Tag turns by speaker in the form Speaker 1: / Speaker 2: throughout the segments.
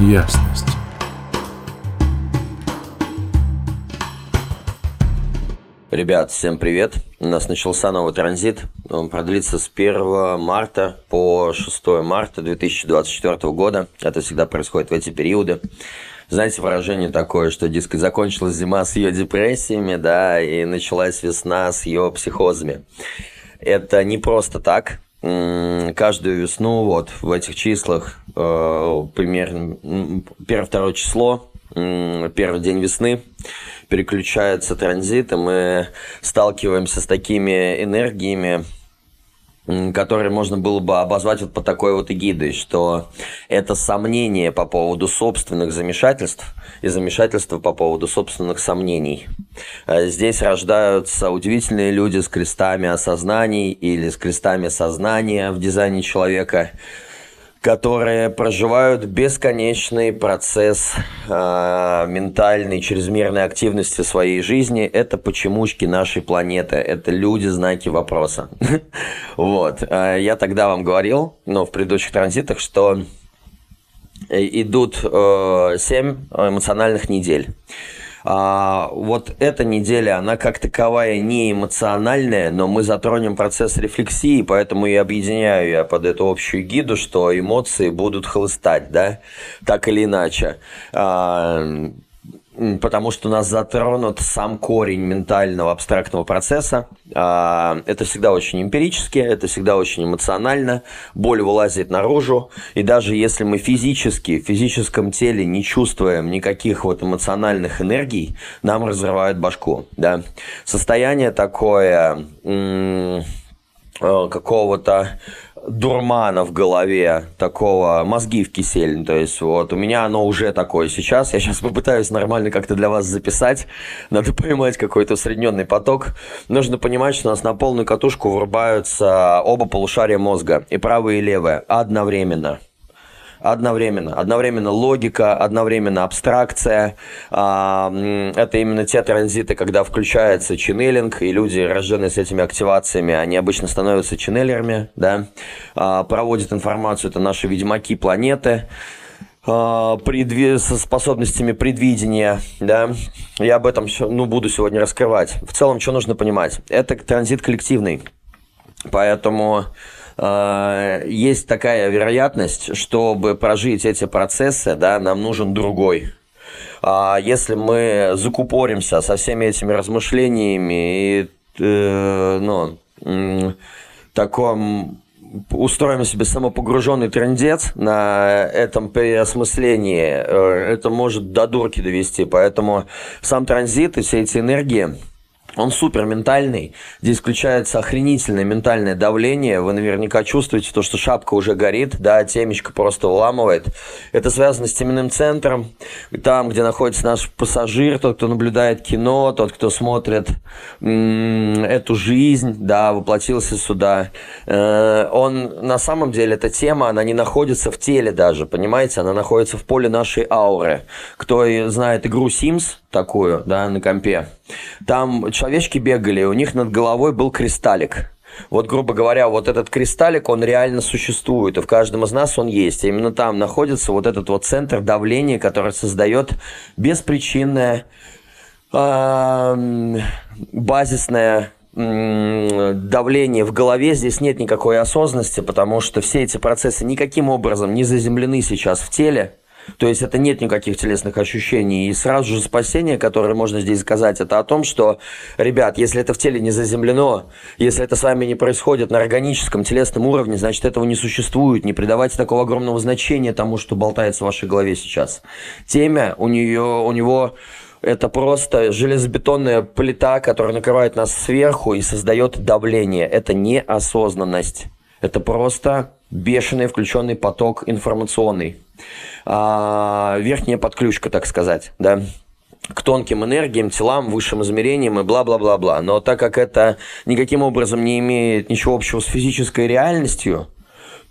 Speaker 1: ясность.
Speaker 2: Ребят, всем привет. У нас начался новый транзит. Он продлится с 1 марта по 6 марта 2024 года. Это всегда происходит в эти периоды. Знаете, выражение такое, что, дескать, закончилась зима с ее депрессиями, да, и началась весна с ее психозами. Это не просто так. Каждую весну вот в этих числах э, примерно первое-второе число, первый день весны переключается транзит, и сталкиваемся с такими энергиями, которые можно было бы обозвать вот по такой вот эгидой, что это сомнение по поводу собственных замешательств и замешательство по поводу собственных сомнений. Э, здесь рождаются удивительные люди с крестами осознаний или с крестами сознания в дизайне человека – которые проживают бесконечный процесс э, ментальной чрезмерной активности своей жизни. Это почемучки нашей планеты, это люди знаки вопроса. Вот. Э, я тогда вам говорил, но в предыдущих транзитах, что э, идут э, 7 эмоциональных недель. А, вот эта неделя, она как таковая не эмоциональная, но мы затронем процесс рефлексии, поэтому и объединяю я под эту общую гиду, что эмоции будут хлыстать, да, так или иначе. А, потому что у нас затронут сам корень ментального абстрактного процесса. А, это всегда очень эмпирически, это всегда очень эмоционально, боль вылазит наружу, и даже если мы физически, в физическом теле не чувствуем никаких вот эмоциональных энергий, нам разрывает башку, да. Состояние такое э, какого-то дурмана в голове, такого мозги в кисель. То есть вот у меня оно уже такое сейчас. Я сейчас попытаюсь нормально как-то для вас записать. Надо поймать какой-то усредненный поток. Нужно понимать, что у нас на полную катушку врубаются оба полушария мозга, и правое, и левое, одновременно одновременно. Одновременно логика, одновременно абстракция. А, это именно те транзиты, когда включается ченнелинг, и люди, рожденные с этими активациями, они обычно становятся ченнелерами, да, а, проводят информацию, это наши ведьмаки планеты а, со способностями предвидения, да, я об этом ну, буду сегодня раскрывать. В целом, что нужно понимать? Это транзит коллективный, поэтому Э, есть такая вероятность, чтобы прожить эти процессы, да, нам нужен другой. А если мы закупоримся со всеми этими размышлениями и э, ну, таком устроим себе самопогруженный трендец на этом переосмыслении, э, это может до дурки довести. Поэтому сам транзит и все эти энергии, он супер ментальный. Здесь включается охренительное ментальное давление. Вы наверняка чувствуете то, что шапка уже горит, да, темечко просто уламывает. Это связано с теменным центром. Там, где находится наш пассажир, тот, кто наблюдает кино, тот, кто смотрит эту жизнь, да, воплотился сюда. Э- он, на самом деле, эта тема, она не находится в теле даже, понимаете? Она находится в поле нашей ауры. Кто знает игру Sims такую, да, на компе, там человечки бегали, у них над головой был кристаллик. Вот, грубо говоря, вот этот кристаллик, он реально существует, и в каждом из нас он есть. И именно там находится вот этот вот центр давления, который создает беспричинное, базисное давление в голове, здесь нет никакой осознанности, потому что все эти процессы никаким образом не заземлены сейчас в теле. То есть это нет никаких телесных ощущений. И сразу же спасение, которое можно здесь сказать, это о том, что, ребят, если это в теле не заземлено, если это с вами не происходит на органическом телесном уровне, значит этого не существует. Не придавайте такого огромного значения тому, что болтается в вашей голове сейчас. Темя у нее, у него это просто железобетонная плита, которая накрывает нас сверху и создает давление. Это неосознанность. Это просто бешеный включенный поток информационный а, верхняя подключка, так сказать, да, к тонким энергиям, телам, высшим измерениям и бла-бла-бла-бла. Но так как это никаким образом не имеет ничего общего с физической реальностью,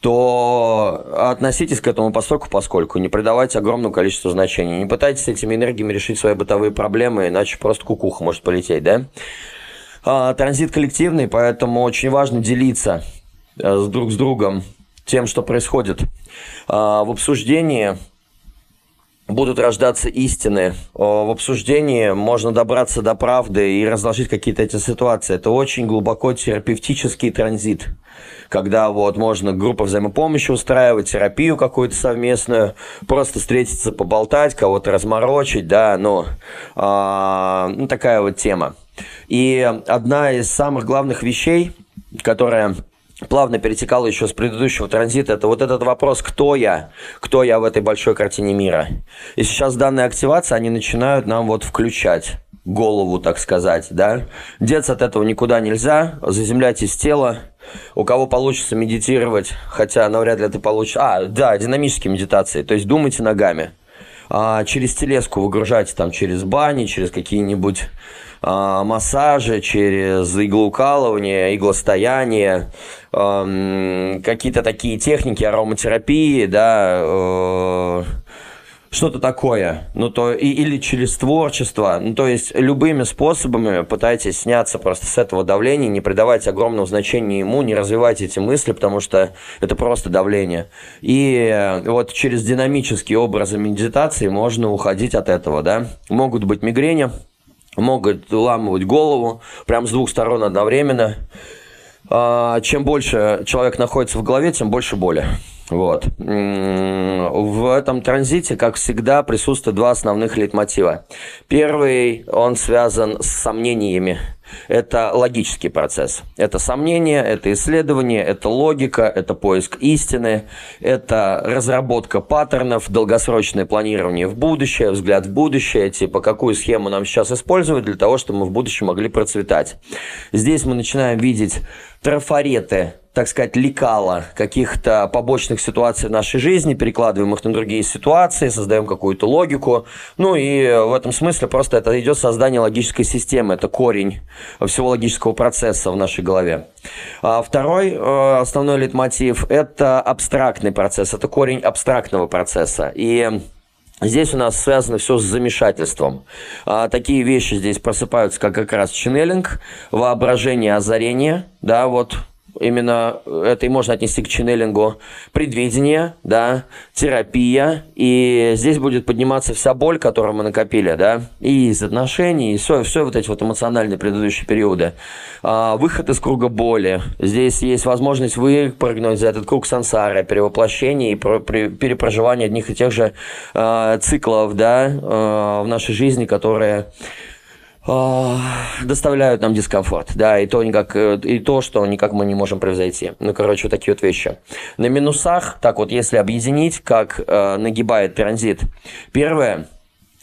Speaker 2: то относитесь к этому постольку поскольку, не придавайте огромному количеству значений. Не пытайтесь этими энергиями решить свои бытовые проблемы, иначе просто кукуха может полететь, да? А, транзит коллективный, поэтому очень важно делиться э, с друг с другом тем, что происходит в обсуждении будут рождаться истины. В обсуждении можно добраться до правды и разложить какие-то эти ситуации. Это очень глубоко терапевтический транзит, когда вот можно группу взаимопомощи устраивать, терапию какую-то совместную, просто встретиться, поболтать, кого-то разморочить, да, ну, э, ну такая вот тема. И одна из самых главных вещей, которая плавно перетекало еще с предыдущего транзита, это вот этот вопрос, кто я, кто я в этой большой картине мира. И сейчас данные активации, они начинают нам вот включать голову, так сказать, да. Деться от этого никуда нельзя, заземляйтесь тело. У кого получится медитировать, хотя навряд ли это получится. А, да, динамические медитации, то есть думайте ногами. А, через телеску выгружайте там через бани, через какие-нибудь массажи, через иглоукалывание, иглостояние, какие-то такие техники ароматерапии, да, э, что-то такое, ну то и, или через творчество, ну то есть любыми способами пытайтесь сняться просто с этого давления, не придавайте огромного значения ему, не развивайте эти мысли, потому что это просто давление. И э, вот через динамические образы медитации можно уходить от этого, да. Могут быть мигрени, могут ламывать голову, прям с двух сторон одновременно. А, чем больше человек находится в голове, тем больше боли. Вот. В этом транзите, как всегда, присутствуют два основных лейтмотива. Первый, он связан с сомнениями. Это логический процесс. Это сомнение, это исследование, это логика, это поиск истины, это разработка паттернов, долгосрочное планирование в будущее, взгляд в будущее, типа какую схему нам сейчас использовать для того, чтобы мы в будущем могли процветать. Здесь мы начинаем видеть трафареты так сказать, лекала каких-то побочных ситуаций в нашей жизни, перекладываем их на другие ситуации, создаем какую-то логику. Ну и в этом смысле просто это идет создание логической системы, это корень всего логического процесса в нашей голове. А второй э, основной лейтмотив – это абстрактный процесс, это корень абстрактного процесса. И Здесь у нас связано все с замешательством. А, такие вещи здесь просыпаются, как как раз ченнелинг, воображение, озарение, да, вот именно это и можно отнести к ченнелингу, предвидение, да, терапия, и здесь будет подниматься вся боль, которую мы накопили, да, и из отношений, и все, все вот эти вот эмоциональные предыдущие периоды. А, выход из круга боли. Здесь есть возможность выпрыгнуть за этот круг сансары, перевоплощения и про, при, перепроживания одних и тех же а, циклов, да, а, в нашей жизни, которые доставляют нам дискомфорт, да, и то, никак, э, и то, что никак мы не можем превзойти. Ну, короче, вот такие вот вещи. На минусах, так вот, если объединить, как э, нагибает транзит, первое,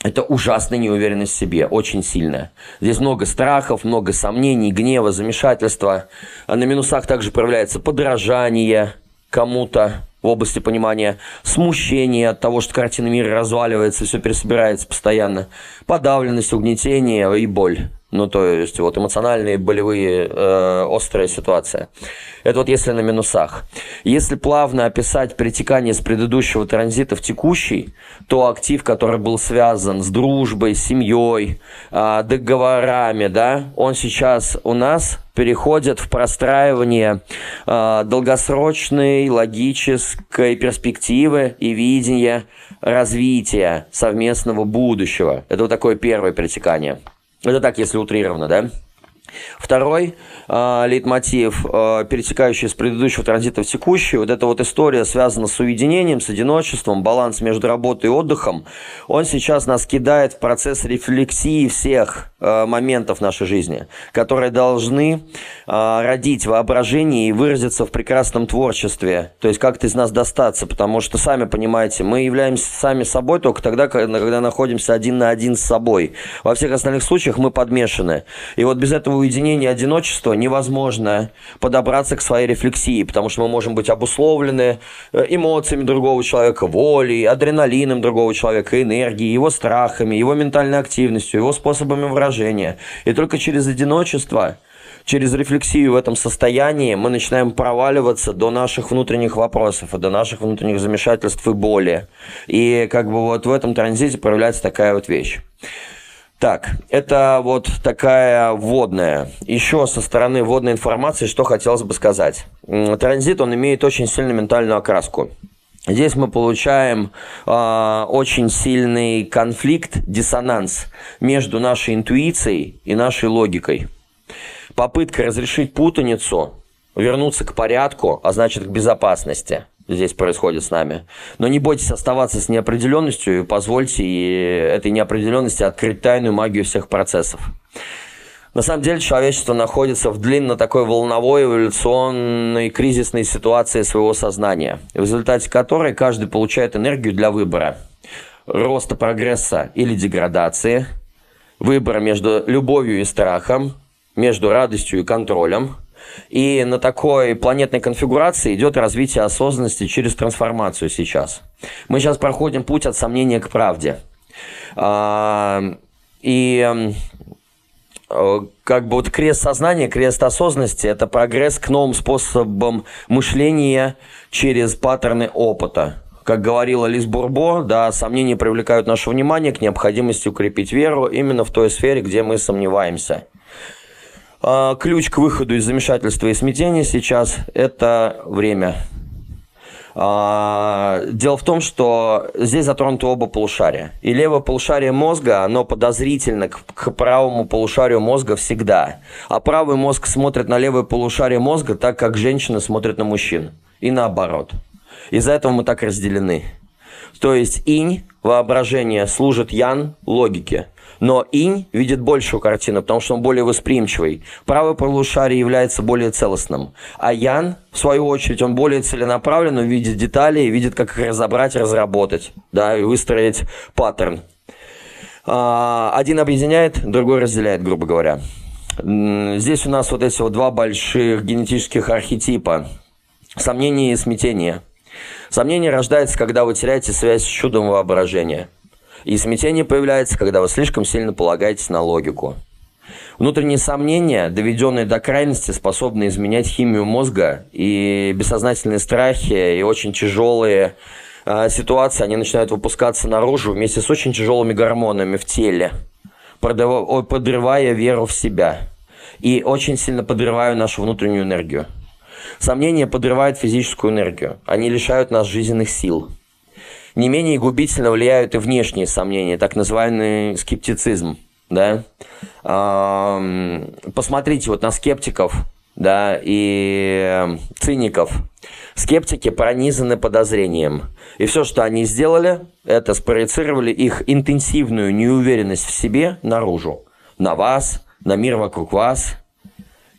Speaker 2: это ужасная неуверенность в себе, очень сильная. Здесь много страхов, много сомнений, гнева, замешательства. А на минусах также проявляется подражание кому-то, в области понимания, смущение от того, что картина мира разваливается, все пересобирается постоянно, подавленность, угнетение и боль. Ну, то есть, вот эмоциональные, болевые, э, острая ситуация. Это вот если на минусах. Если плавно описать перетекание с предыдущего транзита в текущий, то актив, который был связан с дружбой, семьей, э, договорами, да, он сейчас у нас переходит в простраивание э, долгосрочной логической перспективы и видения развития совместного будущего. Это вот такое первое перетекание. Это так, если утрированно, да? Второй э, лейтмотив, э, пересекающий с предыдущего транзита в текущий, вот эта вот история связана с уединением, с одиночеством, баланс между работой и отдыхом, он сейчас нас кидает в процесс рефлексии всех моментов нашей жизни, которые должны э, родить воображение и выразиться в прекрасном творчестве, то есть как-то из нас достаться, потому что, сами понимаете, мы являемся сами собой только тогда, когда, находимся один на один с собой. Во всех остальных случаях мы подмешаны. И вот без этого уединения одиночества невозможно подобраться к своей рефлексии, потому что мы можем быть обусловлены э, эмоциями другого человека, волей, адреналином другого человека, энергией, его страхами, его ментальной активностью, его способами выражения. И только через одиночество через рефлексию в этом состоянии мы начинаем проваливаться до наших внутренних вопросов, до наших внутренних замешательств и боли. И как бы вот в этом транзите проявляется такая вот вещь. Так, это вот такая вводная. Еще со стороны вводной информации, что хотелось бы сказать. Транзит, он имеет очень сильную ментальную окраску. Здесь мы получаем э, очень сильный конфликт, диссонанс между нашей интуицией и нашей логикой. Попытка разрешить путаницу, вернуться к порядку, а значит к безопасности здесь происходит с нами. Но не бойтесь оставаться с неопределенностью и позвольте этой неопределенности открыть тайную магию всех процессов. На самом деле человечество находится в длинно такой волновой эволюционной кризисной ситуации своего сознания, в результате которой каждый получает энергию для выбора. Роста прогресса или деградации, выбора между любовью и страхом, между радостью и контролем. И на такой планетной конфигурации идет развитие осознанности через трансформацию сейчас. Мы сейчас проходим путь от сомнения к правде. А, и как бы вот крест сознания, крест осознанности – это прогресс к новым способам мышления через паттерны опыта. Как говорила Лиз Бурбо, да, сомнения привлекают наше внимание к необходимости укрепить веру именно в той сфере, где мы сомневаемся. А, ключ к выходу из замешательства и смятения сейчас – это время – дело в том, что здесь затронуты оба полушария. И левое полушарие мозга, оно подозрительно к, к правому полушарию мозга всегда. А правый мозг смотрит на левое полушарие мозга так, как женщины смотрят на мужчин. И наоборот. Из-за этого мы так разделены. То есть инь, воображение, служит ян, логике. Но инь видит большую картину, потому что он более восприимчивый. Правое полушарие является более целостным. А ян, в свою очередь, он более целенаправлен, он видит детали и видит, как их разобрать, разработать, да, и выстроить паттерн. А, один объединяет, другой разделяет, грубо говоря. Здесь у нас вот эти вот два больших генетических архетипа. Сомнение и смятение. Сомнение рождается, когда вы теряете связь с чудом воображения – и смятение появляется, когда вы слишком сильно полагаетесь на логику. Внутренние сомнения, доведенные до крайности, способны изменять химию мозга, и бессознательные страхи, и очень тяжелые э, ситуации, они начинают выпускаться наружу вместе с очень тяжелыми гормонами в теле, подрывая веру в себя. И очень сильно подрывая нашу внутреннюю энергию. Сомнения подрывают физическую энергию. Они лишают нас жизненных сил. Не менее губительно влияют и внешние сомнения, так называемый скептицизм. Да? Посмотрите вот на скептиков да, и циников. Скептики пронизаны подозрением. И все, что они сделали, это спроецировали их интенсивную неуверенность в себе наружу. На вас, на мир вокруг вас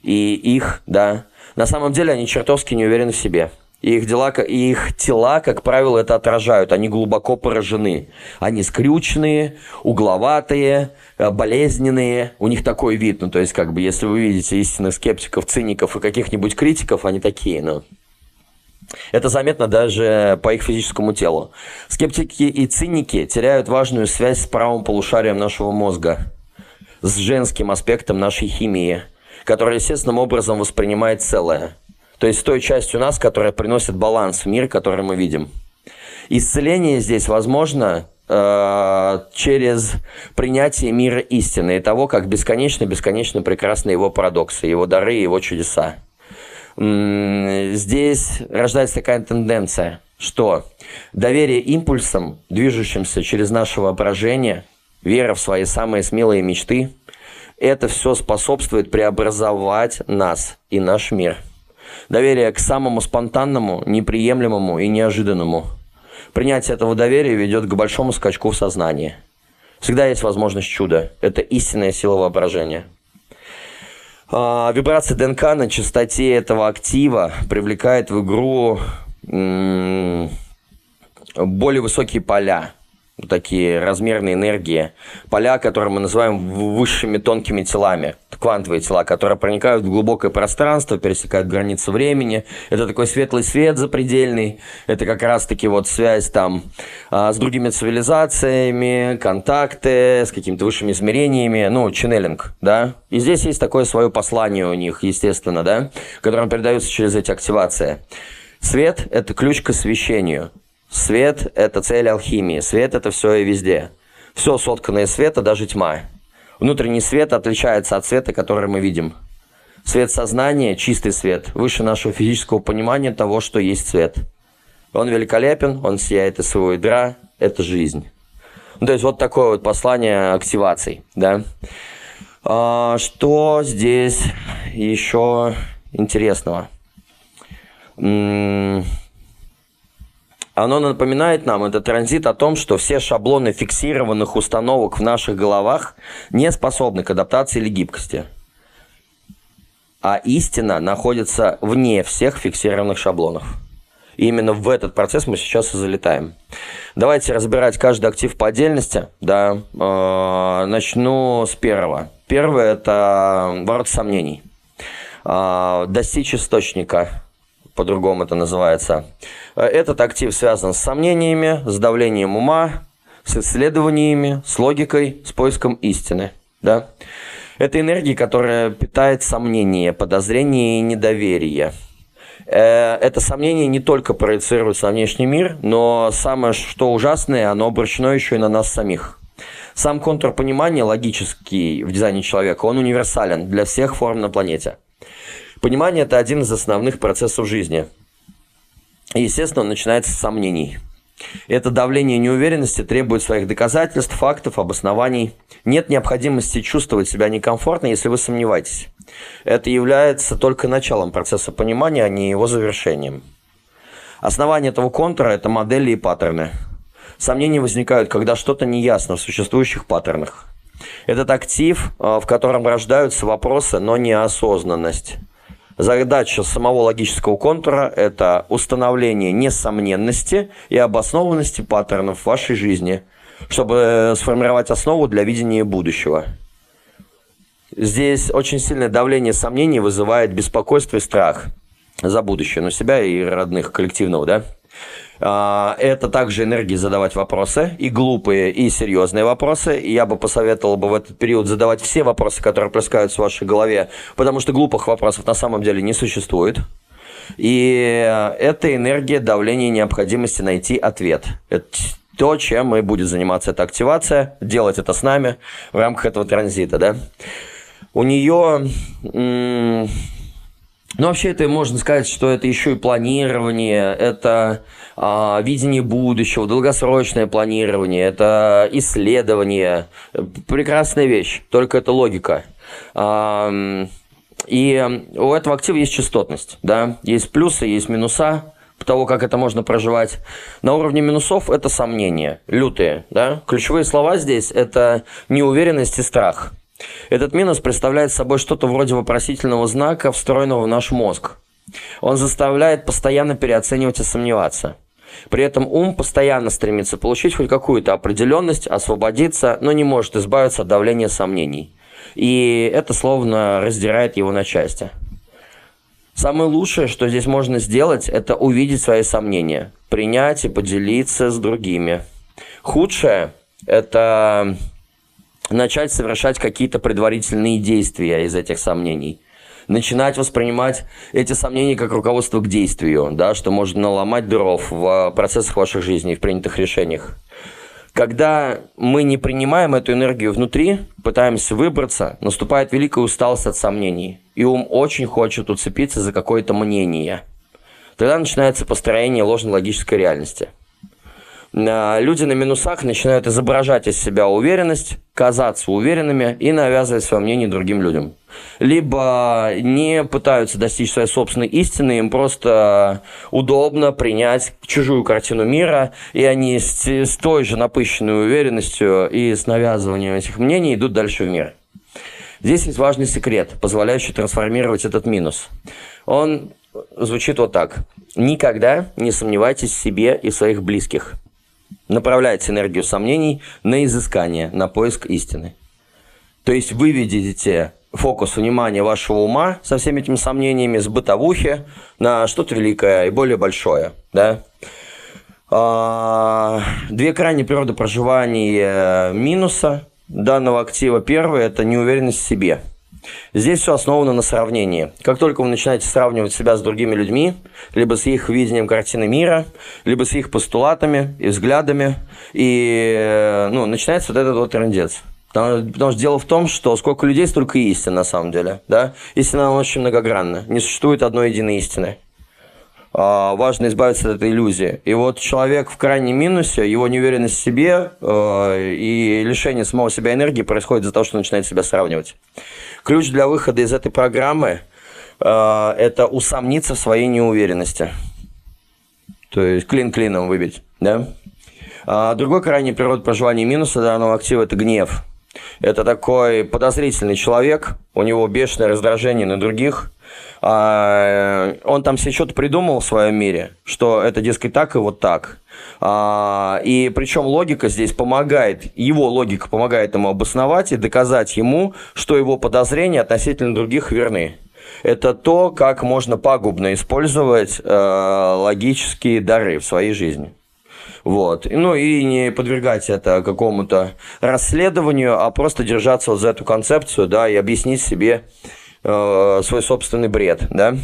Speaker 2: и их, да. На самом деле они чертовски не уверены в себе и их, дела, и их тела, как правило, это отражают. Они глубоко поражены. Они скрюченные, угловатые, э, болезненные. У них такой вид. Ну, то есть, как бы, если вы видите истинных скептиков, циников и каких-нибудь критиков, они такие, ну... Это заметно даже по их физическому телу. Скептики и циники теряют важную связь с правым полушарием нашего мозга, с женским аспектом нашей химии, который естественным образом воспринимает целое – то есть той частью нас, которая приносит баланс в мир, который мы видим. Исцеление здесь возможно э, через принятие мира истины и того, как бесконечно-бесконечно прекрасны его парадоксы, его дары, его чудеса. Здесь рождается такая тенденция, что доверие импульсам, движущимся через наше воображение, вера в свои самые смелые мечты, это все способствует преобразовать нас и наш мир – Доверие к самому спонтанному, неприемлемому и неожиданному. Принятие этого доверия ведет к большому скачку в сознании. Всегда есть возможность чуда. Это истинная сила воображения. А, вибрация ДНК на частоте этого актива привлекает в игру более высокие поля – такие размерные энергии, поля, которые мы называем высшими тонкими телами, квантовые тела, которые проникают в глубокое пространство, пересекают границы времени. Это такой светлый свет запредельный, это как раз-таки вот связь там а, с другими цивилизациями, контакты с какими-то высшими измерениями, ну, ченнелинг, да. И здесь есть такое свое послание у них, естественно, да, которое передается через эти активации. Свет – это ключ к освещению – Свет – это цель алхимии. Свет – это все и везде. Все соткано из света, даже тьма. Внутренний свет отличается от света, который мы видим. Свет сознания – чистый свет, выше нашего физического понимания того, что есть свет. Он великолепен, он сияет из своего ядра, это жизнь. Ну, то есть вот такое вот послание активаций, да. А, что здесь еще интересного? Оно напоминает нам, это транзит, о том, что все шаблоны фиксированных установок в наших головах не способны к адаптации или гибкости. А истина находится вне всех фиксированных шаблонов. И именно в этот процесс мы сейчас и залетаем. Давайте разбирать каждый актив по отдельности. Да. Э, начну с первого. Первое – это ворот сомнений. Э, достичь источника, по-другому это называется. Этот актив связан с сомнениями, с давлением ума, с исследованиями, с логикой, с поиском истины. Да? Это энергия, которая питает сомнения, подозрения и недоверие – Э, это сомнение не только проецируется на внешний мир, но самое что ужасное, оно обращено еще и на нас самих. Сам контур понимания логический в дизайне человека, он универсален для всех форм на планете. Понимание – это один из основных процессов жизни. И, естественно, он начинается с сомнений – это давление неуверенности требует своих доказательств, фактов, обоснований. Нет необходимости чувствовать себя некомфортно, если вы сомневаетесь. Это является только началом процесса понимания, а не его завершением. Основание этого контура – это модели и паттерны. Сомнения возникают, когда что-то неясно в существующих паттернах. Этот актив, э, в котором рождаются вопросы, но не осознанность. Задача самого логического контура – это установление несомненности и обоснованности паттернов вашей жизни, чтобы сформировать основу для видения будущего. Здесь очень сильное давление сомнений вызывает беспокойство и страх за будущее, но себя и родных коллективного, да? А, это также энергия задавать вопросы, и глупые, и серьезные вопросы. И я бы посоветовал бы в этот период задавать все вопросы, которые плескаются в вашей голове, потому что глупых вопросов на самом деле не существует. И это энергия давления необходимости найти ответ. Это то, чем и будет заниматься эта активация, делать это с нами в рамках этого транзита, да. У нее ну, вообще это можно сказать, что это еще и планирование, это а, видение будущего, долгосрочное планирование, это исследование. Прекрасная вещь, только это логика. А, и у этого актива есть частотность, да, есть плюсы, есть минуса, того, как это можно проживать. На уровне минусов это сомнения, лютые, да. Ключевые слова здесь это неуверенность и страх – этот минус представляет собой что-то вроде вопросительного знака, встроенного в наш мозг. Он заставляет постоянно переоценивать и сомневаться. При этом ум постоянно стремится получить хоть какую-то определенность, освободиться, но не может избавиться от давления сомнений. И это словно раздирает его на части. Самое лучшее, что здесь можно сделать, это увидеть свои сомнения, принять и поделиться с другими. Худшее – это начать совершать какие-то предварительные действия из этих сомнений. Начинать воспринимать эти сомнения как руководство к действию, да, что может наломать дров в процессах ваших жизней, в принятых решениях. Когда мы не принимаем эту энергию внутри, пытаемся выбраться, наступает великая усталость от сомнений. И ум очень хочет уцепиться за какое-то мнение. Тогда начинается построение ложной логической реальности – люди на минусах начинают изображать из себя уверенность, казаться уверенными и навязывать свое мнение другим людям. Либо не пытаются достичь своей собственной истины, им просто удобно принять чужую картину мира, и они с, с той же напыщенной уверенностью и с навязыванием этих мнений идут дальше в мир. Здесь есть важный секрет, позволяющий трансформировать этот минус. Он звучит вот так. Никогда не сомневайтесь в себе и своих близких – направляете энергию сомнений на изыскание, на поиск истины. То есть вы видите фокус внимания вашего ума со всеми этими сомнениями с бытовухи на что-то великое и более большое. Да? А, две крайние природы проживания минуса данного актива. Первое – это неуверенность в себе – Здесь все основано на сравнении. Как только вы начинаете сравнивать себя с другими людьми, либо с их видением картины мира, либо с их постулатами и взглядами, и э, ну, начинается вот этот вот трендец. Потому, что дело в том, что сколько людей, столько истин на самом деле. Да? Истина очень многогранна. Не существует одной единой истины. А, важно избавиться от этой иллюзии. И вот человек в крайнем минусе, его неуверенность в себе э, и лишение самого себя энергии происходит из-за того, что он начинает себя сравнивать. Ключ для выхода из этой программы э, – это усомниться в своей неуверенности. То есть клин клином выбить, да? А другой крайний природ проживания минуса данного актива – это гнев. Это такой подозрительный человек, у него бешеное раздражение на других – а, он там себе что-то придумал в своем мире, что это, дескать, так и вот так. А, и причем логика здесь помогает, его логика помогает ему обосновать и доказать ему, что его подозрения относительно других верны. Это то, как можно пагубно использовать э, логические дары в своей жизни. Вот. Ну и не подвергать это какому-то расследованию, а просто держаться вот за эту концепцию, да, и объяснить себе, Э, свой собственный бред, да.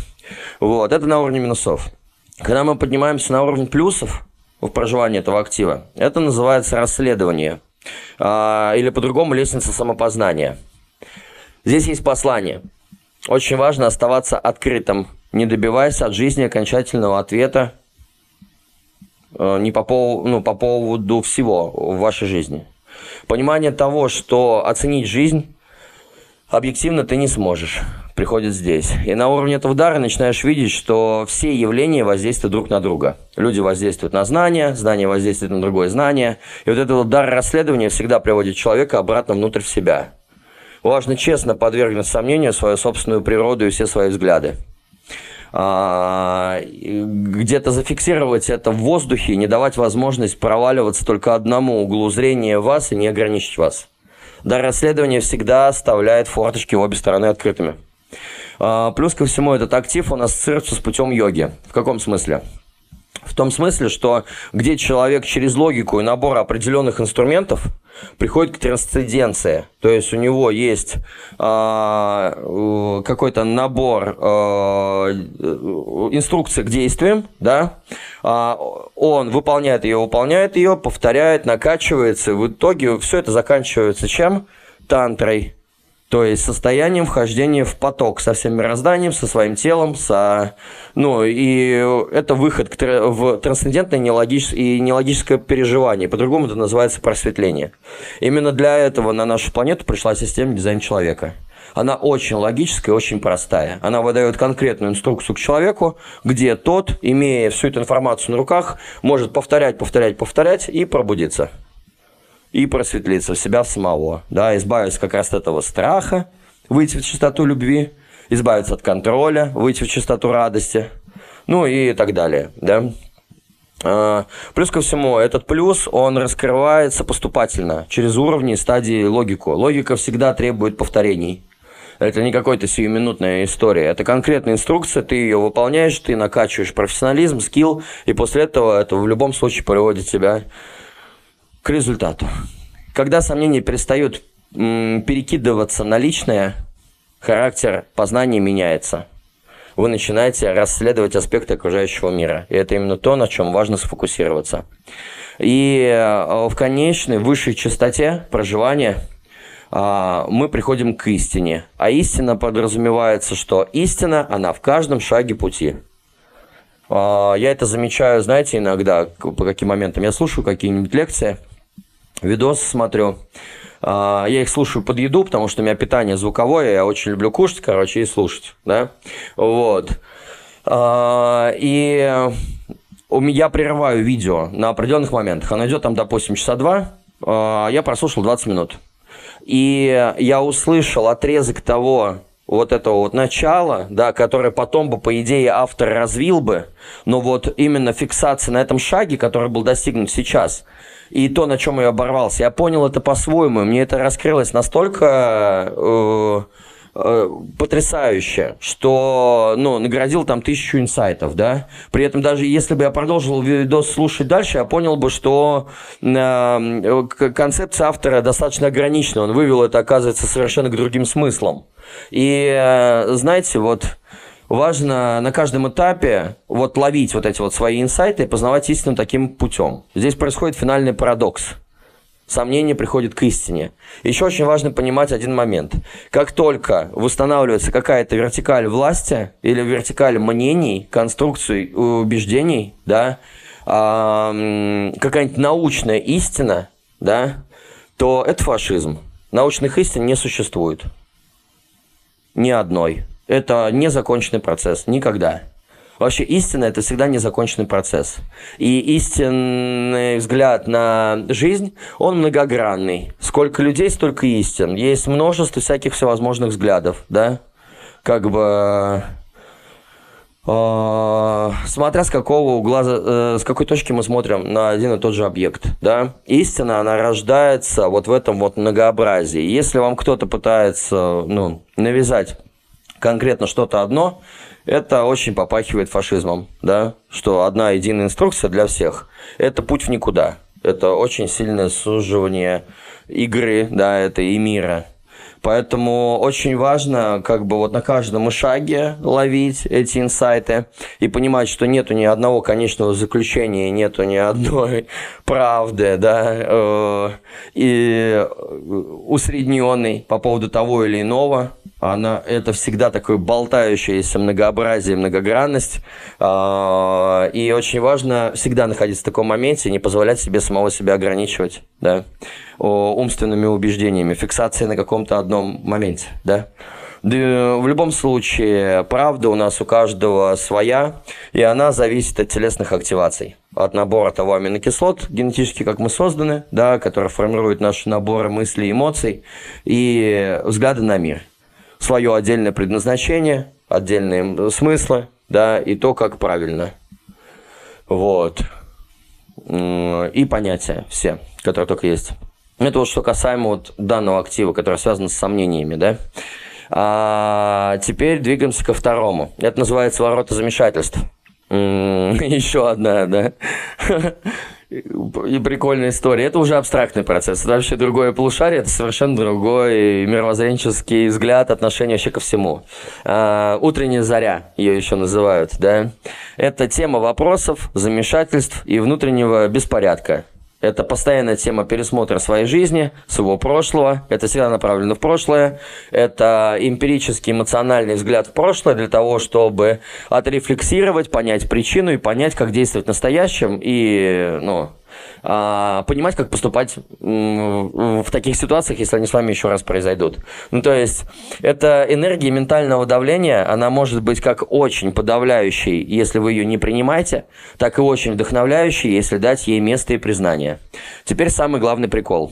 Speaker 2: Вот, это на уровне минусов. Когда мы поднимаемся на уровень плюсов в проживании этого актива, это называется расследование. Э, или по-другому лестница самопознания. Здесь есть послание. Очень важно оставаться открытым, не добиваясь от жизни окончательного ответа э, не по, поводу, ну, по поводу всего в вашей жизни. Понимание того, что оценить жизнь объективно ты не сможешь. Приходит здесь. И на уровне этого дара начинаешь видеть, что все явления воздействуют друг на друга. Люди воздействуют на знания, знания воздействуют на другое знание. И вот этот вот дар расследования всегда приводит человека обратно внутрь в себя. Важно честно подвергнуть сомнению свою собственную природу и все свои взгляды. А, где-то зафиксировать это в воздухе, не давать возможность проваливаться только одному углу зрения вас и не ограничить вас. Дар расследования всегда оставляет форточки в обе стороны открытыми. А, плюс ко всему, этот актив, он ассоциируется с путем йоги. В каком смысле? В том смысле, что где человек через логику и набор определенных инструментов приходит к трансценденции. То есть у него есть э, какой-то набор э, инструкций к действиям, да, э, он выполняет ее, выполняет ее, повторяет, накачивается, в итоге все это заканчивается чем? Тантрой то есть состоянием вхождения в поток со всем мирозданием, со своим телом, со... ну и это выход к, в трансцендентное нелогич... и нелогическое переживание. По-другому это называется просветление. Именно для этого на нашу планету пришла система дизайн человека. Она очень логическая, очень простая. Она выдает конкретную инструкцию к человеку, где тот, имея всю эту информацию на руках, может повторять, повторять, повторять и пробудиться и просветлиться в себя самого, да, избавиться как раз от этого страха, выйти в чистоту любви, избавиться от контроля, выйти в чистоту радости, ну и так далее, да. А, плюс ко всему, этот плюс, он раскрывается поступательно, через уровни стадии логику. Логика всегда требует повторений. Это не какой-то сиюминутная история. Это конкретная инструкция, ты ее выполняешь, ты накачиваешь профессионализм, скилл, и после этого это в любом случае приводит тебя к результату. Когда сомнения перестают перекидываться на личное, характер познания меняется. Вы начинаете расследовать аспекты окружающего мира. И это именно то, на чем важно сфокусироваться. И э, в конечной высшей частоте проживания а, мы приходим к истине. А истина подразумевается, что истина, она в каждом шаге пути. А, я это замечаю, знаете, иногда, по каким моментам. Я слушаю какие-нибудь лекции – видосы смотрю. А, я их слушаю под еду, потому что у меня питание звуковое, я очень люблю кушать, короче, и слушать, да, вот. А, и я прерываю видео на определенных моментах. Оно идет там, допустим, часа два, а, я прослушал 20 минут. И я услышал отрезок того, вот этого вот начала, да, которое потом бы, по идее, автор развил бы, но вот именно фиксация на этом шаге, который был достигнут сейчас – и то, на чем я оборвался. Я понял это по-своему. Мне это раскрылось настолько э, э, потрясающе, что, ну, наградил там тысячу инсайтов, да. При этом даже если бы я продолжил видос слушать дальше, я понял бы, что э, концепция автора достаточно ограничена. Он вывел это, оказывается, совершенно к другим смыслам. И, э, знаете, вот важно на каждом этапе вот ловить вот эти вот свои инсайты и познавать истину таким путем. Здесь происходит финальный парадокс. сомнение приходит к истине. Еще очень важно понимать один момент. Как только восстанавливается какая-то вертикаль власти или вертикаль мнений, конструкций, убеждений, да, какая-нибудь научная истина, да, то это фашизм. Научных истин не существует. Ни одной. Это незаконченный процесс. Никогда. Вообще истина – это всегда незаконченный процесс. И истинный взгляд на жизнь, он многогранный. Сколько людей, столько истин. Есть множество всяких всевозможных взглядов, да? Как бы а, смотря с какого угла, э, с какой точки мы смотрим на один и тот же объект, да, истина, она рождается вот в этом вот многообразии. Если вам кто-то пытается, ну, навязать конкретно что-то одно, это очень попахивает фашизмом, да, что одна единая инструкция для всех. Это путь в никуда. Это очень сильное суживание игры, да, это и мира. Поэтому очень важно как бы вот на каждом шаге ловить эти инсайты и понимать, что нету ни одного конечного заключения, нету ни одной правды, да, э, и усредненный по поводу того или иного она, это всегда такое болтающееся многообразие, многогранность. А, и очень важно всегда находиться в таком моменте не позволять себе самого себя ограничивать да, умственными убеждениями, фиксацией на каком-то одном моменте. Да. В любом случае, правда у нас у каждого своя, и она зависит от телесных активаций от набора того аминокислот, генетически как мы созданы, да, которые формируют наши наборы мыслей, эмоций и взгляды на мир свое отдельное предназначение, отдельные смыслы, да, и то, как правильно. Вот. И понятия все, которые только есть. Это вот что касаемо вот данного актива, который связан с сомнениями, да. А теперь двигаемся ко второму. Это называется ворота замешательств. Еще одна, да и прикольная история. Это уже абстрактный процесс. Это вообще другое полушарие, это совершенно другой мировоззренческий взгляд, отношение вообще ко всему. А, утренняя заря, ее еще называют, да. Это тема вопросов, замешательств и внутреннего беспорядка. Это постоянная тема пересмотра своей жизни, своего прошлого. Это всегда направлено в прошлое. Это эмпирический эмоциональный взгляд в прошлое для того, чтобы отрефлексировать, понять причину и понять, как действовать в настоящем и, ну, понимать, как поступать в таких ситуациях, если они с вами еще раз произойдут. Ну, то есть, это энергия ментального давления, она может быть как очень подавляющей, если вы ее не принимаете, так и очень вдохновляющей, если дать ей место и признание. Теперь самый главный прикол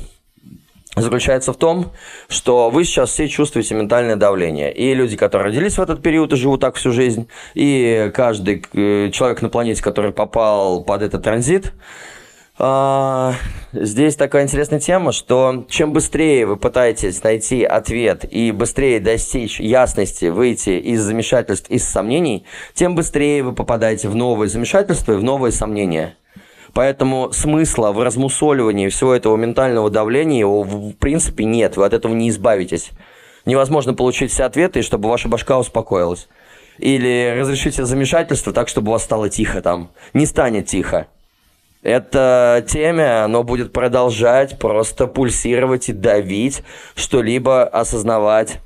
Speaker 2: заключается в том, что вы сейчас все чувствуете ментальное давление. И люди, которые родились в этот период и живут так всю жизнь, и каждый э, человек на планете, который попал под этот транзит, а, здесь такая интересная тема, что чем быстрее вы пытаетесь найти ответ и быстрее достичь ясности, выйти из замешательств, из сомнений, тем быстрее вы попадаете в новые замешательства и в новые сомнения. Поэтому смысла в размусоливании всего этого ментального давления его в принципе нет, вы от этого не избавитесь. Невозможно получить все ответы, чтобы ваша башка успокоилась. Или разрешите замешательство так, чтобы у вас стало тихо там. Не станет тихо это теме, оно будет продолжать просто пульсировать и давить, что-либо осознавать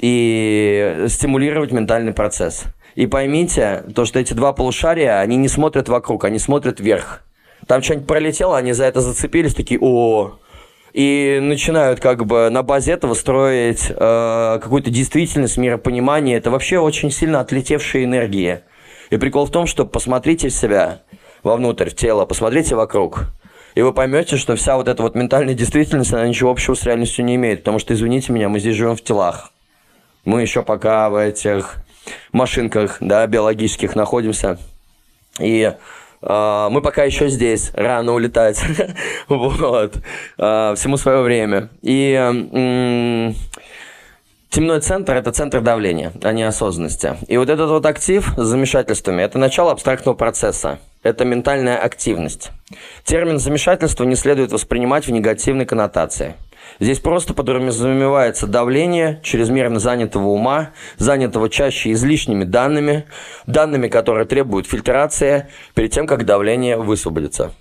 Speaker 2: и стимулировать ментальный процесс. И поймите, то, что эти два полушария, они не смотрят вокруг, они смотрят вверх. Там что-нибудь пролетело, они за это зацепились, такие, о, и начинают как бы на базе этого строить э, какую-то действительность, миропонимание. Это вообще очень сильно отлетевшие энергии. И прикол в том, что посмотрите себя – вовнутрь, в тело, посмотрите вокруг. И вы поймете, что вся вот эта вот ментальная действительность, она ничего общего с реальностью не имеет. Потому что, извините меня, мы здесь живем в телах. Мы еще пока в этих машинках, да, биологических находимся. И Uh, мы пока еще здесь, рано улетать. вот. Uh, всему свое время. И Темной центр – это центр давления, а не осознанности. И вот этот вот актив с замешательствами – это начало абстрактного процесса. Это ментальная активность. Термин замешательства не следует воспринимать в негативной коннотации. Здесь просто подразумевается давление чрезмерно занятого ума, занятого чаще излишними данными, данными, которые требуют фильтрации перед тем, как давление высвободится.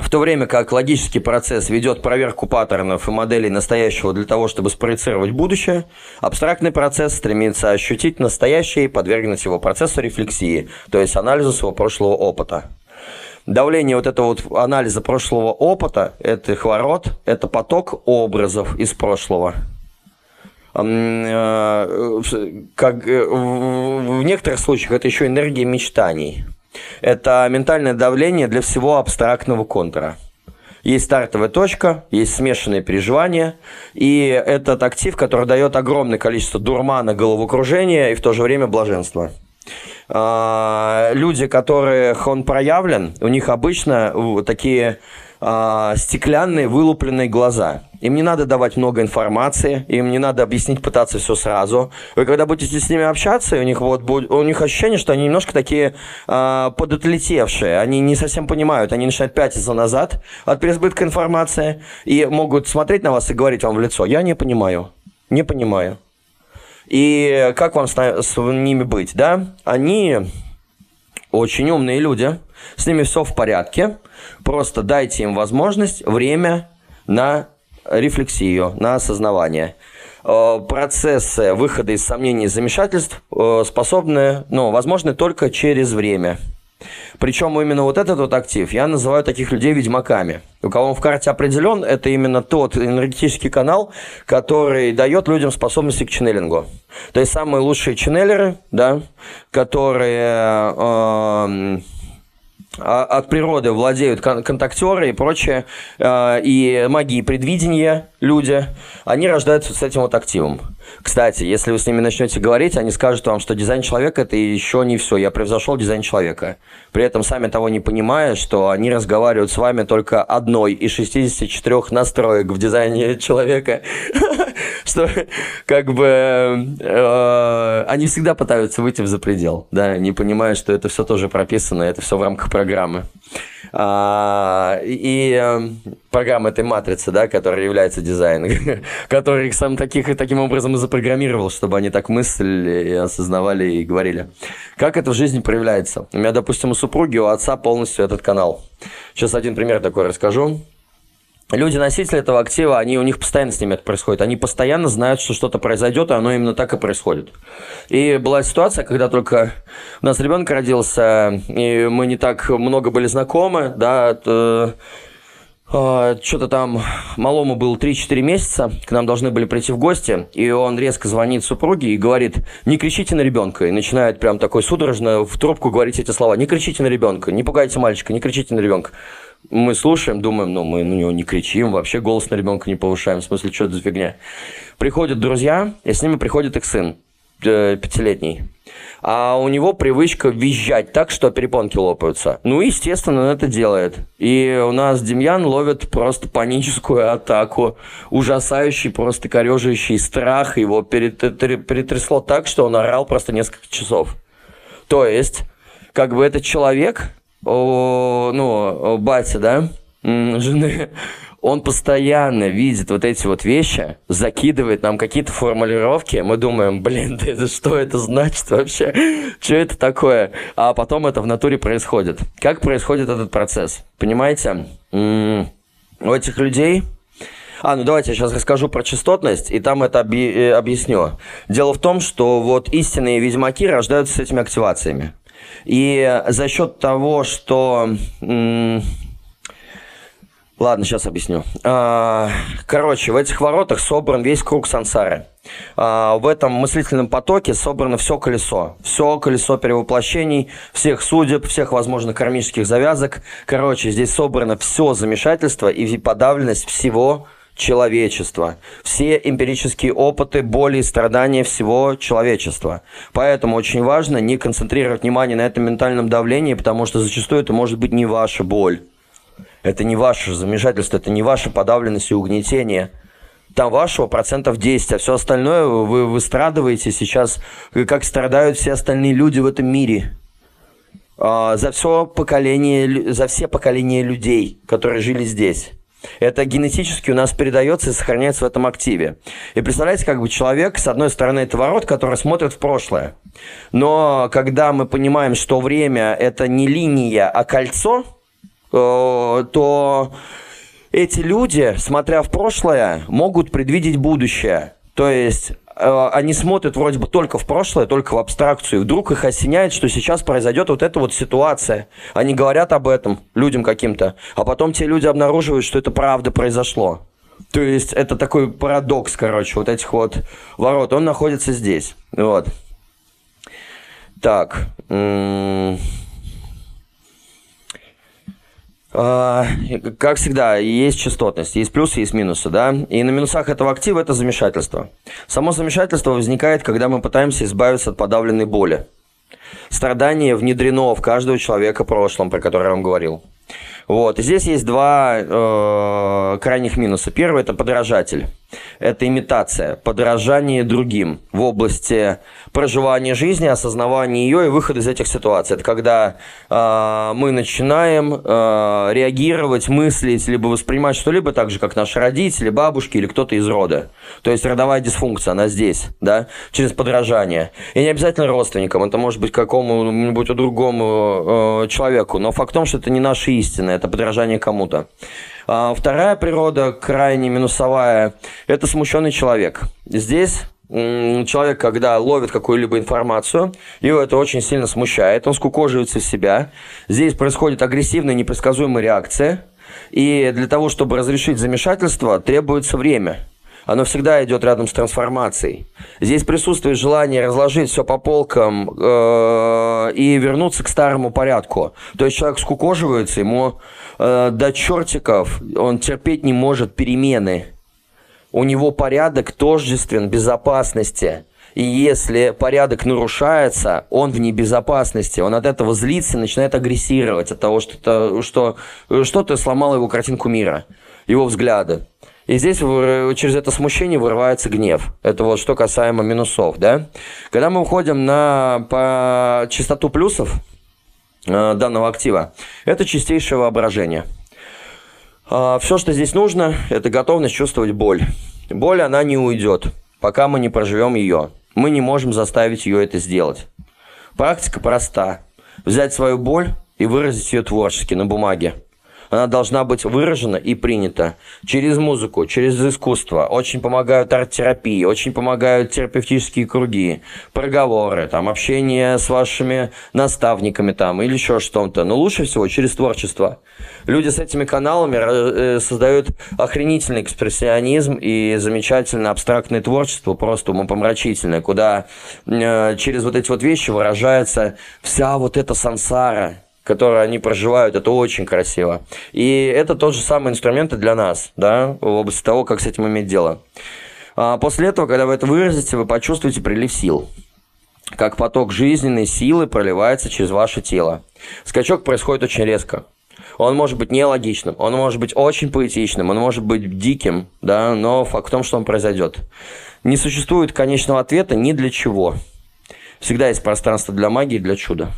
Speaker 2: В то время как логический процесс ведет проверку паттернов и моделей настоящего для того, чтобы спроецировать будущее, абстрактный процесс стремится ощутить настоящее и подвергнуть его процессу рефлексии, то есть анализу своего прошлого опыта. Давление вот этого вот анализа прошлого опыта, это ворот, это поток образов из прошлого – Э, как э, в некоторых случаях это еще энергия мечтаний. Это ментальное давление для всего абстрактного контура. Есть стартовая точка, есть смешанные переживания, и этот актив, который дает огромное количество дурмана, головокружения и в то же время блаженства. А, люди, которых он проявлен, у них обычно такие а, стеклянные вылупленные глаза. Им не надо давать много информации, им не надо объяснить, пытаться все сразу. Вы когда будете с ними общаться, у них вот будет, у них ощущение, что они немножко такие э, подотлетевшие, они не совсем понимают, они начинают пятиться назад от переизбытка информации и могут смотреть на вас и говорить вам в лицо: "Я не понимаю, не понимаю". И как вам с, с ними быть, да? Они очень умные люди, с ними все в порядке. Просто дайте им возможность, время на рефлексию, на осознавание. Э, процессы выхода из сомнений и замешательств э, способны, ну, возможны только через время. Причем именно вот этот вот актив, я называю таких людей ведьмаками. У кого он в карте определен, это именно тот энергетический канал, который дает людям способности к ченнелингу. То есть самые лучшие ченнелеры, да, которые... Э, от природы владеют контактеры и прочее, э, и магии предвидения люди, они рождаются с этим вот активом. Кстати, если вы с ними начнете говорить, они скажут вам, что дизайн человека – это еще не все, я превзошел дизайн человека. При этом сами того не понимая, что они разговаривают с вами только одной из 64 настроек в дизайне человека. Что как бы э, они всегда пытаются выйти в запредел, да, не понимая, что это все тоже прописано, это все в рамках программы. А, и э, программа этой матрицы, да, которая является дизайн, который их сам таких и таким образом и запрограммировал, чтобы они так мыслили и осознавали и говорили. Как это в жизни проявляется? У меня, допустим, у супруги, у отца полностью этот канал. Сейчас один пример такой расскажу люди-носители этого актива, они, у них постоянно с ними это происходит. Они постоянно знают, что что-то произойдет, и оно именно так и происходит. И была ситуация, когда только у нас ребенок родился, и мы не так много были знакомы, да, то, что-то там малому было 3-4 месяца, к нам должны были прийти в гости, и он резко звонит супруге и говорит, не кричите на ребенка, и начинает прям такой судорожно в трубку говорить эти слова, не кричите на ребенка, не пугайте мальчика, не кричите на ребенка мы слушаем, думаем, ну, мы на него не кричим, вообще голос на ребенка не повышаем, в смысле, что это за фигня. Приходят друзья, и с ними приходит их сын, э, пятилетний. А у него привычка визжать так, что перепонки лопаются. Ну, естественно, он это делает. И у нас Демьян ловит просто паническую атаку, ужасающий, просто корежащий страх. Его перетрясло так, что он орал просто несколько часов. То есть, как бы этот человек ну, батя, да, жены, он постоянно видит вот эти вот вещи, закидывает нам какие-то формулировки, мы думаем, блин, да это что это значит вообще? Что это такое? А потом это в натуре происходит. Как происходит этот процесс? Понимаете? У этих людей а, ну давайте я сейчас расскажу про частотность, и там это оби- э, объясню. Дело в том, что вот истинные ведьмаки рождаются с этими активациями. И за счет того, что... Ладно, сейчас объясню. А, короче, в этих воротах собран весь круг сансары. А, в этом мыслительном потоке собрано все колесо. Все колесо перевоплощений, всех судеб, всех возможных кармических завязок. Короче, здесь собрано все замешательство и подавленность всего человечества, все эмпирические опыты, боли и страдания всего человечества. Поэтому очень важно не концентрировать внимание на этом ментальном давлении, потому что зачастую это может быть не ваша боль. Это не ваше замешательство, это не ваша подавленность и угнетение. Там вашего процентов 10, а все остальное вы выстрадываете сейчас, как страдают все остальные люди в этом мире. А, за все поколение, за все поколения людей, которые жили здесь. Это генетически у нас передается и сохраняется в этом активе. И представляете, как бы человек, с одной стороны, это ворот, который смотрит в прошлое. Но когда мы понимаем, что время – это не линия, а кольцо, то эти люди, смотря в прошлое, могут предвидеть будущее. То есть э, они смотрят вроде бы только в прошлое, только в абстракцию. И вдруг их осеняет, что сейчас произойдет вот эта вот ситуация. Они говорят об этом людям каким-то, а потом те люди обнаруживают, что это правда произошло. То есть это такой парадокс, короче, вот этих вот ворот. Он находится здесь. Вот. Так. А, как всегда, есть частотность, есть плюсы, есть минусы, да? И на минусах этого актива это замешательство. Само замешательство возникает, когда мы пытаемся избавиться от подавленной боли. Страдание внедрено в каждого человека в прошлом, про которое я вам говорил. Вот. И здесь есть два э, крайних минуса. Первый – это подражатель. Это имитация, подражание другим в области проживания жизни, осознавания ее и выхода из этих ситуаций. Это когда э, мы начинаем э, реагировать, мыслить, либо воспринимать что-либо так же, как наши родители, бабушки или кто-то из рода. То есть родовая дисфункция, она здесь, да, через подражание. И не обязательно родственникам, это может быть какому-нибудь другому э, человеку, но факт в том, что это не наша истина, это подражание кому-то. А вторая природа, крайне минусовая, это смущенный человек. Здесь человек, когда ловит какую-либо информацию, его это очень сильно смущает, он скукоживается в себя. Здесь происходит агрессивная непредсказуемая реакция, и для того, чтобы разрешить замешательство, требуется время – оно всегда идет рядом с трансформацией. Здесь присутствует желание разложить все по полкам э, и вернуться к старому порядку. То есть человек скукоживается, ему э, до чертиков, он терпеть не может перемены. У него порядок тождествен безопасности. И если порядок нарушается, он в небезопасности. Он от этого злится и начинает агрессировать от того, что, что что-то сломало его картинку мира, его взгляды. И здесь через это смущение вырывается гнев. Это вот что касаемо минусов, да. Когда мы уходим на по частоту плюсов э, данного актива, это чистейшее воображение. Э, все, что здесь нужно, это готовность чувствовать боль. Боль, она не уйдет, пока мы не проживем ее. Мы не можем заставить ее это сделать. Практика проста. Взять свою боль и выразить ее творчески на бумаге она должна быть выражена и принята через музыку, через искусство. Очень помогают арт-терапии, очень помогают терапевтические круги, проговоры, там, общение с вашими наставниками там, или еще что-то. Но лучше всего через творчество. Люди с этими каналами э, создают охренительный экспрессионизм и замечательное абстрактное творчество, просто умопомрачительное, куда э, через вот эти вот вещи выражается вся вот эта сансара, которые они проживают, это очень красиво. И это тот же самый инструмент и для нас, да, в области того, как с этим иметь дело. А после этого, когда вы это выразите, вы почувствуете прилив сил. Как поток жизненной силы проливается через ваше тело. Скачок происходит очень резко. Он может быть нелогичным, он может быть очень поэтичным, он может быть диким, да, но факт в том, что он произойдет. Не существует конечного ответа ни для чего. Всегда есть пространство для магии для чуда.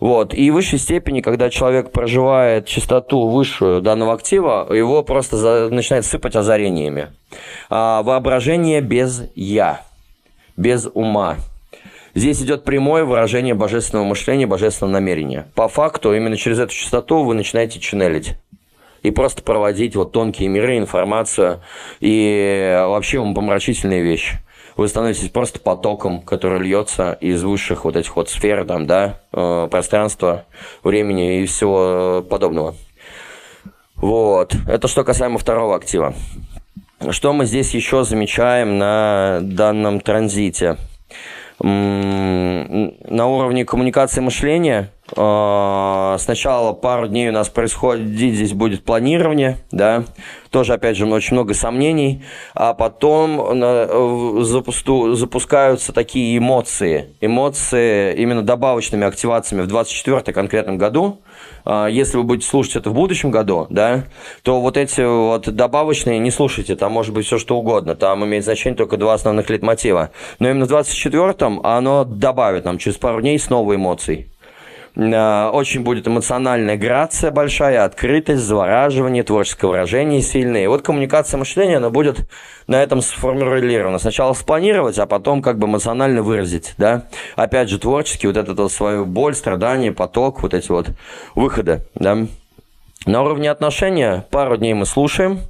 Speaker 2: Вот. И в высшей степени, когда человек проживает частоту высшую данного актива, его просто за... начинает сыпать озарениями. А, воображение без «я», без ума. Здесь идет прямое выражение божественного мышления, божественного намерения. По факту, именно через эту частоту вы начинаете ченнелить и просто проводить вот тонкие миры, информацию и вообще помрачительные вещи вы становитесь просто потоком, который льется из высших вот этих вот сфер, там, да, э, пространства, времени и всего подобного. Вот. Это что касаемо второго актива. Что мы здесь еще замечаем на данном транзите? На уровне коммуникации мышления э, сначала пару дней у нас происходит, здесь будет планирование, да, тоже, опять же, очень много сомнений, а потом запусту, запускаются такие эмоции, эмоции именно добавочными активациями в 24 конкретном году, а, если вы будете слушать это в будущем году, да, то вот эти вот добавочные не слушайте, там может быть все что угодно, там имеет значение только два основных литмотива. Но именно в 24-м оно добавит нам через пару дней снова эмоций. Э, очень будет эмоциональная грация большая, открытость, завораживание, творческое выражение сильное. И вот коммуникация мышления, она будет на этом сформулирована. Сначала спланировать, а потом как бы эмоционально выразить, да. Опять же, творчески вот эту вот свою боль, страдание, поток, вот эти вот выходы, да. На уровне отношения пару дней мы слушаем,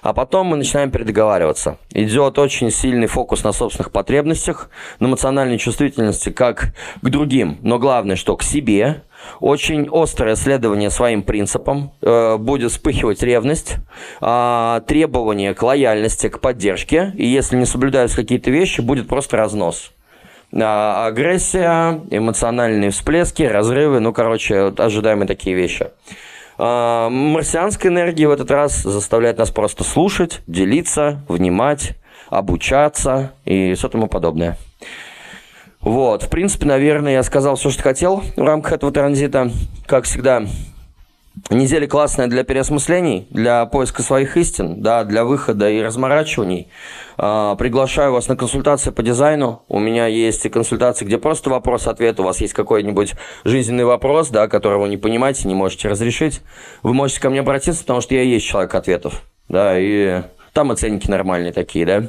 Speaker 2: а потом мы начинаем передоговариваться. Идет очень сильный фокус на собственных потребностях, на эмоциональной чувствительности как к другим, но главное, что к себе. Очень острое следование своим принципам, э, будет вспыхивать ревность, э, требование к лояльности, к поддержке, и если не соблюдаются какие-то вещи, будет просто разнос а, агрессия, эмоциональные всплески, разрывы, ну, короче, ожидаемые такие вещи. А, марсианская энергия в этот раз заставляет нас просто слушать, делиться, внимать, обучаться и все тому подобное. Вот, в принципе, наверное, я сказал все, что хотел в рамках этого транзита. Как всегда, Неделя классная для переосмыслений, для поиска своих истин, да, для выхода и разморачиваний. А, приглашаю вас на консультации по дизайну. У меня есть и консультации, где просто вопрос-ответ. У вас есть какой-нибудь жизненный вопрос, да, который вы не понимаете, не можете разрешить. Вы можете ко мне обратиться, потому что я есть человек ответов. Да, и там оценки нормальные такие, да.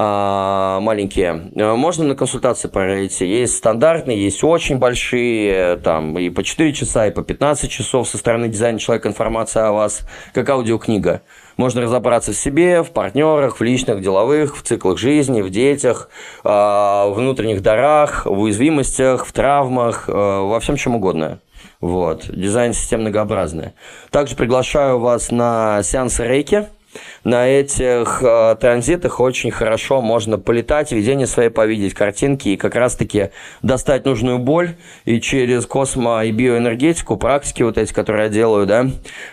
Speaker 2: А, маленькие. Э, можно на консультации пройти. Есть стандартные, есть очень большие, там и по 4 часа, и по 15 часов со стороны дизайна человека информация о вас, как аудиокнига. Можно разобраться в себе, в партнерах, в личных, деловых, в циклах жизни, в детях, а, в внутренних дарах, в уязвимостях, в травмах, э, во всем чем угодно. Вот. Дизайн систем многообразный. Также приглашаю вас на сеанс рейки – на этих э, транзитах очень хорошо можно полетать, видение свои повидеть, картинки и как раз-таки достать нужную боль и через космо и биоэнергетику, практики вот эти, которые я делаю, да,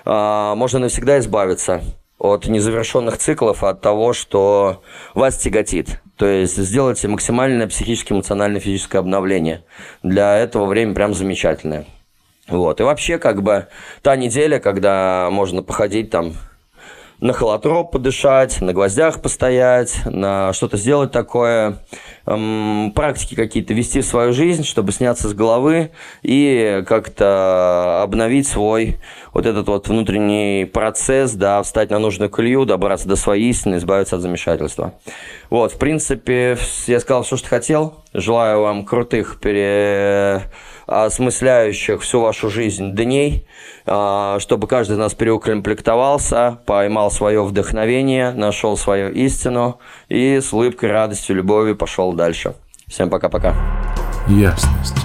Speaker 2: э, можно навсегда избавиться от незавершенных циклов, от того, что вас тяготит. То есть сделайте максимальное психическое, эмоциональное, физическое обновление. Для этого время прям замечательное. Вот. И вообще, как бы, та неделя, когда можно походить там на холотроп подышать, на гвоздях постоять, на что-то сделать такое, эм, практики какие-то вести в свою жизнь, чтобы сняться с головы и как-то обновить свой вот этот вот внутренний процесс, да, встать на нужную колею, добраться до своей истины, избавиться от замешательства. Вот, в принципе, я сказал все, что хотел. Желаю вам крутых пере осмысляющих всю вашу жизнь дней, а, чтобы каждый из нас переукомплектовался, поймал свое вдохновение, нашел свою истину и с улыбкой, радостью, любовью пошел дальше. Всем пока-пока. Ясность.